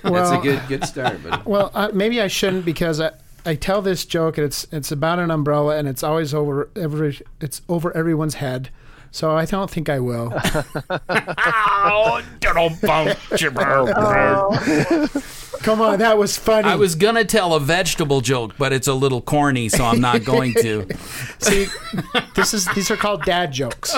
That's a good good start, but Well, uh, maybe I shouldn't because I, I tell this joke and it's it's about an umbrella and it's always over every it's over everyone's head. So I don't think I will. Oh, diddle bump, chipper. Come on, that was funny. I was gonna tell a vegetable joke, but it's a little corny, so I'm not going to. See, this is these are called dad jokes.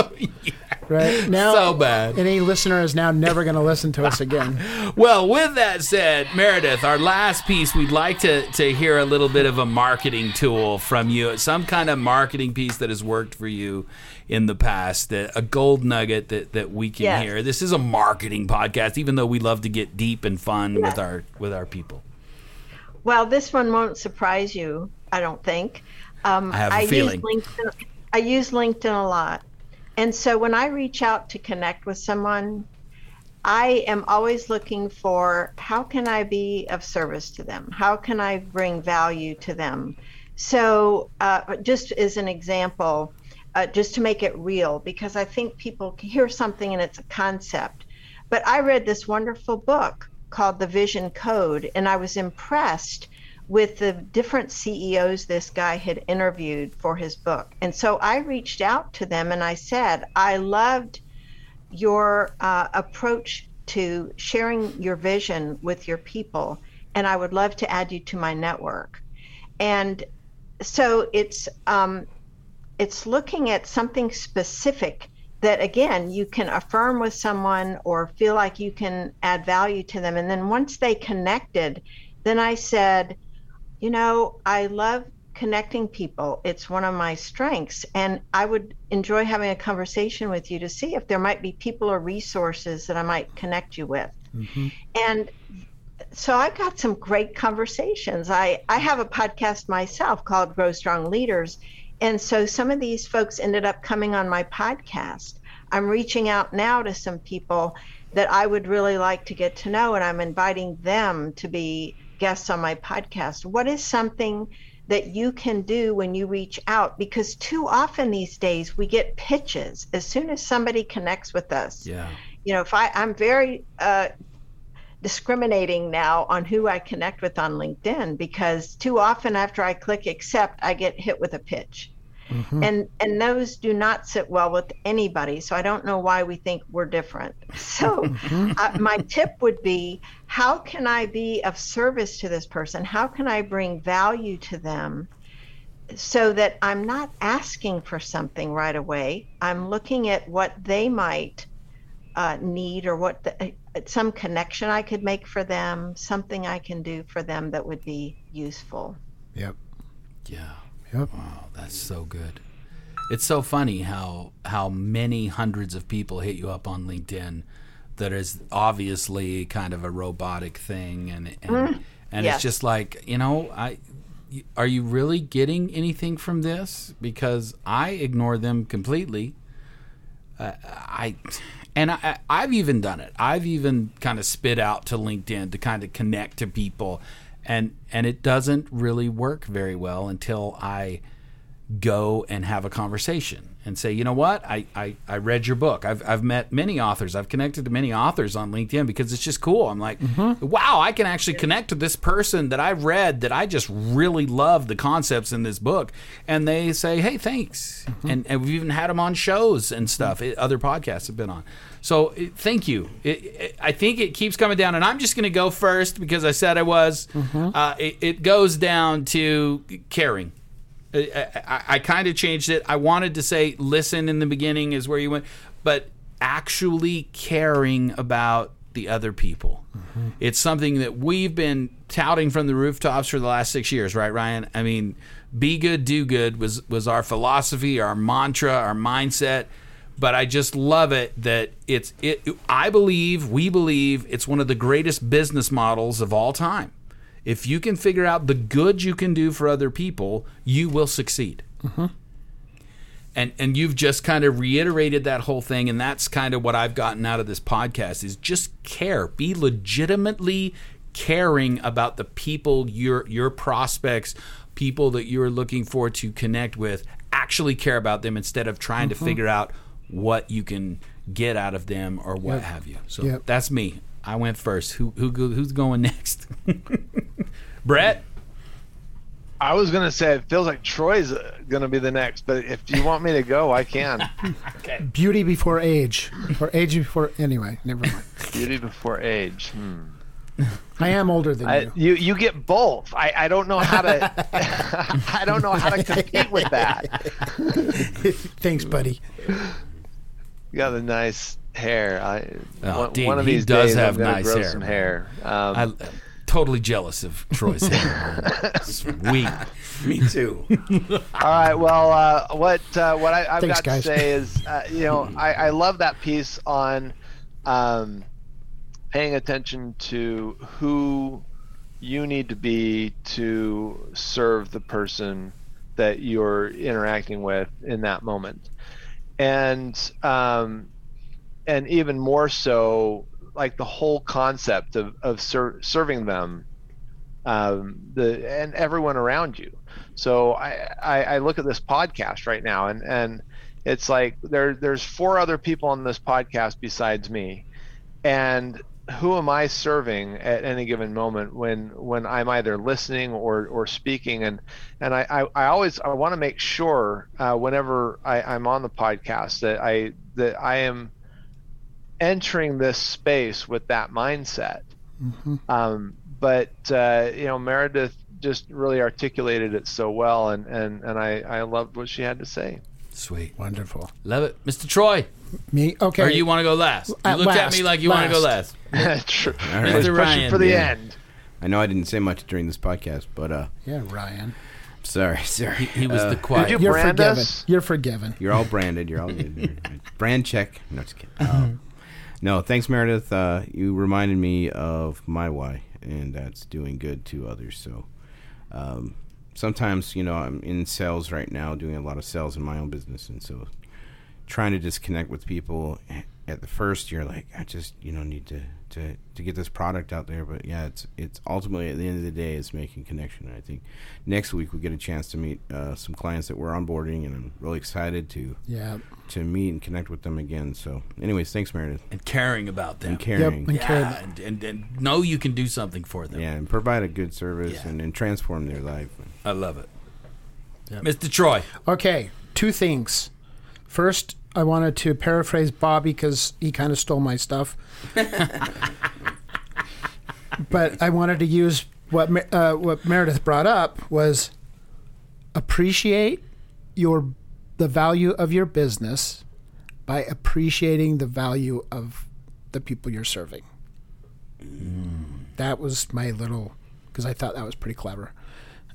Right now, So bad. Any listener is now never going to listen to us again. Well, with that said, Meredith, our last piece, we'd like to, to hear a little bit of a marketing tool from you, some kind of marketing piece that has worked for you in the past, that, a gold nugget that, that we can Yes. hear. This is a marketing podcast, even though we love to get deep and fun with our with our people. Well, this one won't surprise you, I don't think. Um, I have a feeling. Use LinkedIn, I use LinkedIn a lot. And so when I reach out to connect with someone, I am always looking for how can I be of service to them? How can I bring value to them? So, uh, just as an example, uh, just to make it real, because I think people hear something and it's a concept. But I read this wonderful book called The Vision Code, and I was impressed with the different CEOs this guy had interviewed for his book. And so I reached out to them and I said, I loved your uh, approach to sharing your vision with your people, and I would love to add you to my network. And so it's um, it's looking at something specific that again you can affirm with someone or feel like you can add value to them and then once they connected then i said you know i love connecting people it's one of my strengths and i would enjoy having a conversation with you to see if there might be people or resources that i might connect you with mm-hmm. and so I've got some great conversations. I, I have a podcast myself called Grow Strong Leaders. And so some of these folks ended up coming on my podcast. I'm reaching out now to some people that I would really like to get to know, and I'm inviting them to be guests on my podcast. What is something that you can do when you reach out? Because too often these days we get pitches as soon as somebody connects with us Yeah. you know if i i'm very uh, discriminating now on who i connect with on linkedin because too often after i click accept i get hit with a pitch and and those do not sit well with anybody so i don't know why we think we're different so uh, my tip would be how can i be of service to this person how can i bring value to them so that I'm not asking for something right away. I'm looking at what they might uh, need or what the, uh, some connection I could make for them, something I can do for them that would be useful. Yep. Yeah. Yep. Wow, that's so good. It's so funny how how many hundreds of people hit you up on LinkedIn that is obviously kind of a robotic thing and and, and yes. it's just like, you know, I are you really getting anything from this? Because I ignore them completely. Uh, I and I, I've even done it. I've even kind of spit out to LinkedIn to kind of connect to people, and and it doesn't really work very well until I go and have a conversation and say, you know what, I, I, I read your book. I've, I've met many authors. I've connected to many authors on LinkedIn because it's just cool. I'm like, mm-hmm. wow, I can actually connect to this person that I've read that I just really love the concepts in this book. And they say, hey, thanks. Mm-hmm. And, and we've even had them on shows and stuff. It, other podcasts have been on. So it, thank you. It, I think it keeps coming down, and I'm just going to go first because I said I was. Mm-hmm. Uh, it, it goes down to caring. I, I, I kind of changed it. I wanted to say listen in the beginning is where you went, but actually caring about the other people. Mm-hmm. It's something that we've been touting from the rooftops for the last six years, right, Ryan? I mean, be good, do good was was our philosophy, our mantra, our mindset. But I just love it that it's it. I believe, we believe, it's one of the greatest business models of all time if you can figure out the good you can do for other people, you will succeed. Mm-hmm. And and you've just kind of reiterated that whole thing, and that's kind of what I've gotten out of this podcast is just care, be legitimately caring about the people your your prospects, people that you're looking for to connect with. Actually care about them instead of trying to mm-hmm. figure out what you can get out of them or what have you. So Yep. that's me. I went first. Who who who's going next? Brett. I was gonna say it feels like Troy's uh, gonna be the next, but if you want me to go, I can. Beauty before age, or age before. Anyway, never mind. Beauty before age. Hmm. I am older than I, you. you you get both. I, I don't know how to I don't know how to compete with that. Thanks, buddy. You got the nice hair. I, Oh, one, Dean, one of he these does days have I'm gonna nice grow hair, some hair. Um, I, am totally jealous of Troy's hair. Sweet. Me too. All right. Well, uh, what uh, what I, I've Thanks, got guys. to say is, uh, you know, I, I love that piece on um, paying attention to who you need to be to serve the person that you're interacting with in that moment, and um, and even more so, like the whole concept of of ser- serving them um, the and everyone around you. So I, I, I look at this podcast right now, and and it's like there there's four other people on this podcast besides me, and who am I serving at any given moment when when I'm either listening or or speaking and and I I, I always I want to make sure uh, whenever I, I'm on the podcast that I that I am entering this space with that mindset. Um, but uh, you know, Meredith just really articulated it so well, and and and I I loved what she had to say. Sweet. Wonderful. Love it. Mr. Troy, Me? Okay. or you want to go last? You At looked at me like you want to go last. last. True. All right. I was Mr. Ryan, for the yeah. end. I know I didn't say much during this podcast, but uh, yeah, Ryan. sorry, sorry. He was Uh, the quiet. Did you You're forgiven. us? You're forgiven. You're all branded. You're all good. Brand check. No, just kidding. Um, no, thanks, Meredith. Uh, you reminded me of my why, and that's doing good to others. So um, sometimes, you know, I'm in sales right now, doing a lot of sales in my own business, and so trying to disconnect with people. At the first, you're like, I just, you know, need to, to, to get this product out there. But yeah, it's it's ultimately at the end of the day, it's making connection. And I think next week we get a chance to meet uh, some clients that we're onboarding, and I'm really excited to Yeah. to meet and connect with them again. So, anyways, thanks, Meredith, and caring about them. and caring. and care yeah, about- and, and, and know you can do something for them. Yeah, and provide a good service Yeah. and, and transform their life. I love it. Mr. Troy, Okay, two things. First, I wanted to paraphrase Bobby because he kind of stole my stuff. but I wanted to use what uh, what Meredith brought up was appreciate your the value of your business by appreciating the value of the people you're serving. That was my little because I thought that was pretty clever.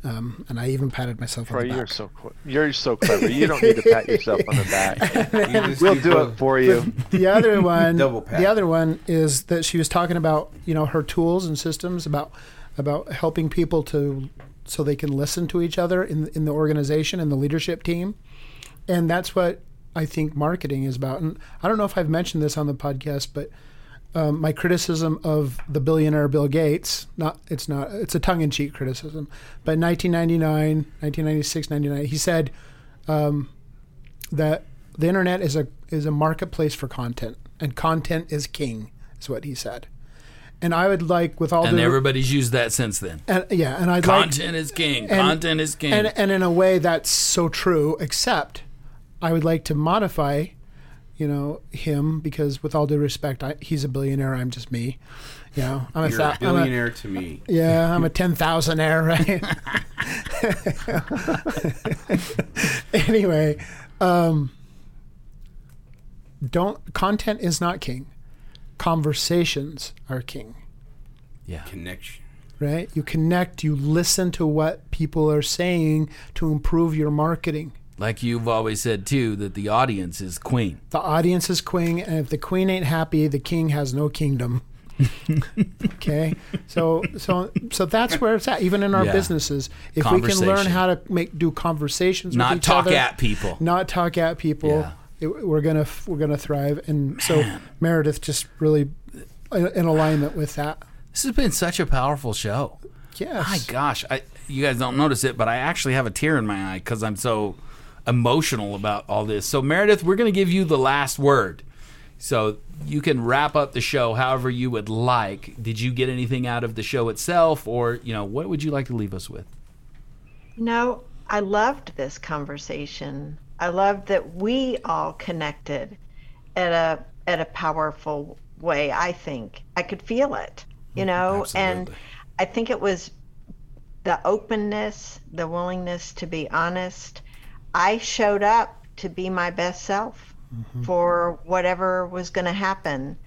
Um, and I even patted myself on the back. you're so cl- you're so clever. You don't need to pat yourself on the back. We'll do it for you. the other one Double pat. the other one is that she was talking about you know her tools and systems about about helping people to so they can listen to each other in in the organization and the leadership team and that's what I think marketing is about and I don't know if I've mentioned this on the podcast but um, my criticism of the billionaire Bill Gates not it's not it's a tongue-in-cheek criticism but in 1999 1996 99 he said um, that the internet is a is a marketplace for content, and content is king, is what he said. And I would like, with all and due, everybody's used that since then. and, yeah, and I'd like, Content is king. and- Content is king. and and in a way that's so true. Except, I would like to modify, you know, him because with all due respect, I, he's a billionaire. I'm just me. You know, I'm a, You're thou- a I'm a billionaire to me. yeah, I'm a ten thousandaire, right? anyway, um, don't content is not king. Conversations are king, yeah. Connection. right? You connect, you listen to what people are saying to improve your marketing. Like you've always said too, that the audience is queen. The audience is queen, and if the queen ain't happy, the king has no kingdom. okay, so so so that's where it's at. Even in our Yeah. businesses, if we can learn how to make do conversations, with Not talk other, at people. not talk at people, Yeah. it, we're gonna we're gonna thrive. And so Meredith just really in, in alignment with that. This has been such a powerful show. Yes, My gosh, I you guys don't notice it, but I actually have a tear in my eye because I'm so emotional about all this. So Meredith, we're going to give you the last word. So you can wrap up the show however you would like. Did you get anything out of the show itself, or you know, what would you like to leave us with? You know, I loved this conversation. I loved that we all connected at a at a powerful way, I think. I could feel it, you mm, know, and I think it was the openness, the willingness to be honest. I showed up to be my best self. Mm-hmm. for whatever was going to happen.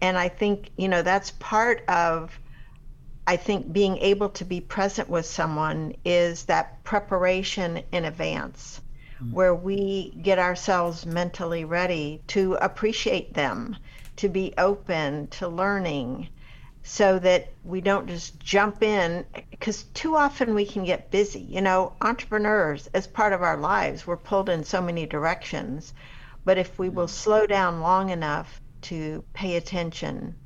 And I think, you know, that's part of, I think, being able to be present with someone is that preparation in advance, mm. where we get ourselves mentally ready to appreciate them, to be open to learning, so that we don't just jump in because too often we can get busy. You know, entrepreneurs, as part of our lives, we're pulled in so many directions. But if we will slow down long enough to pay attention,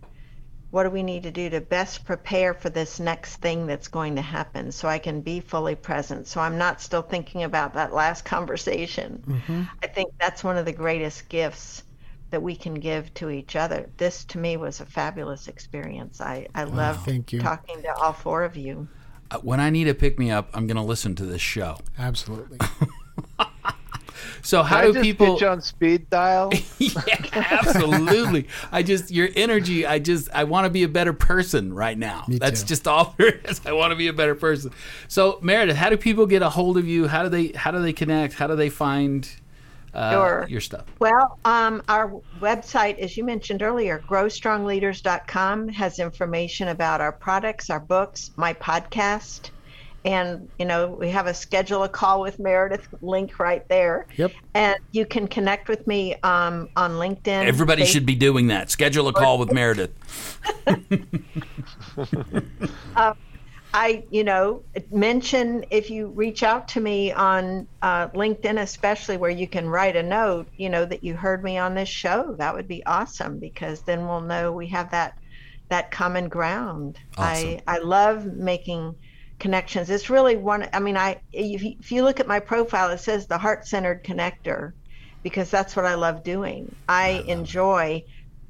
what do we need to do to best prepare for this next thing that's going to happen so I can be fully present? So I'm not still thinking about that last conversation. Mm-hmm. I think that's one of the greatest gifts that we can give to each other. This to me was a fabulous experience. I, I love thank you. talking to all four of you. Uh, When I need a pick me up, I'm going to listen to this show. Absolutely. So how Can I do just people? get you on speed dial? yeah, absolutely. I just your energy. I just I want to be a better person right now. Me That's too. just all there is. I want to be a better person. So Meredith, how do people get a hold of you? How do they how do they connect? How do they find uh, Sure. your stuff? Well, um, our website, as you mentioned earlier, growstrongleaders.com has information about our products, our books, my podcast. And, you know, we have a schedule a call with Meredith link right there. Yep. And you can connect with me um, on LinkedIn. Everybody Face- should be doing that. Schedule a call with Meredith. I, you know, mention if you reach out to me on uh, LinkedIn, especially where you can write a note, you know, that you heard me on this show. That would be awesome because then we'll know we have that that common ground. I I love making connections. It's really one. I mean, I if you, if you look at my profile, it says the heart centered connector because that's what I love doing. I enjoy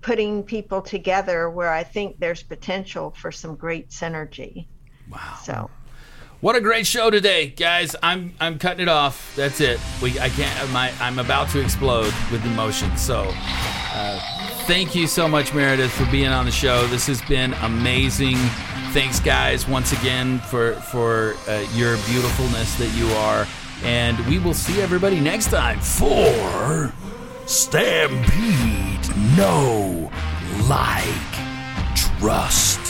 putting people together where I think there's potential for some great synergy. Wow. So. What a great show today, guys! I'm I'm cutting it off. That's it. We I can't. My I'm about to explode with emotion. So, uh, thank you so much, Meredith, for being on the show. This has been amazing. Thanks, guys, once again for for uh, your beautifulness that you are, and we will see everybody next time. For Stampede Know, Like Trust.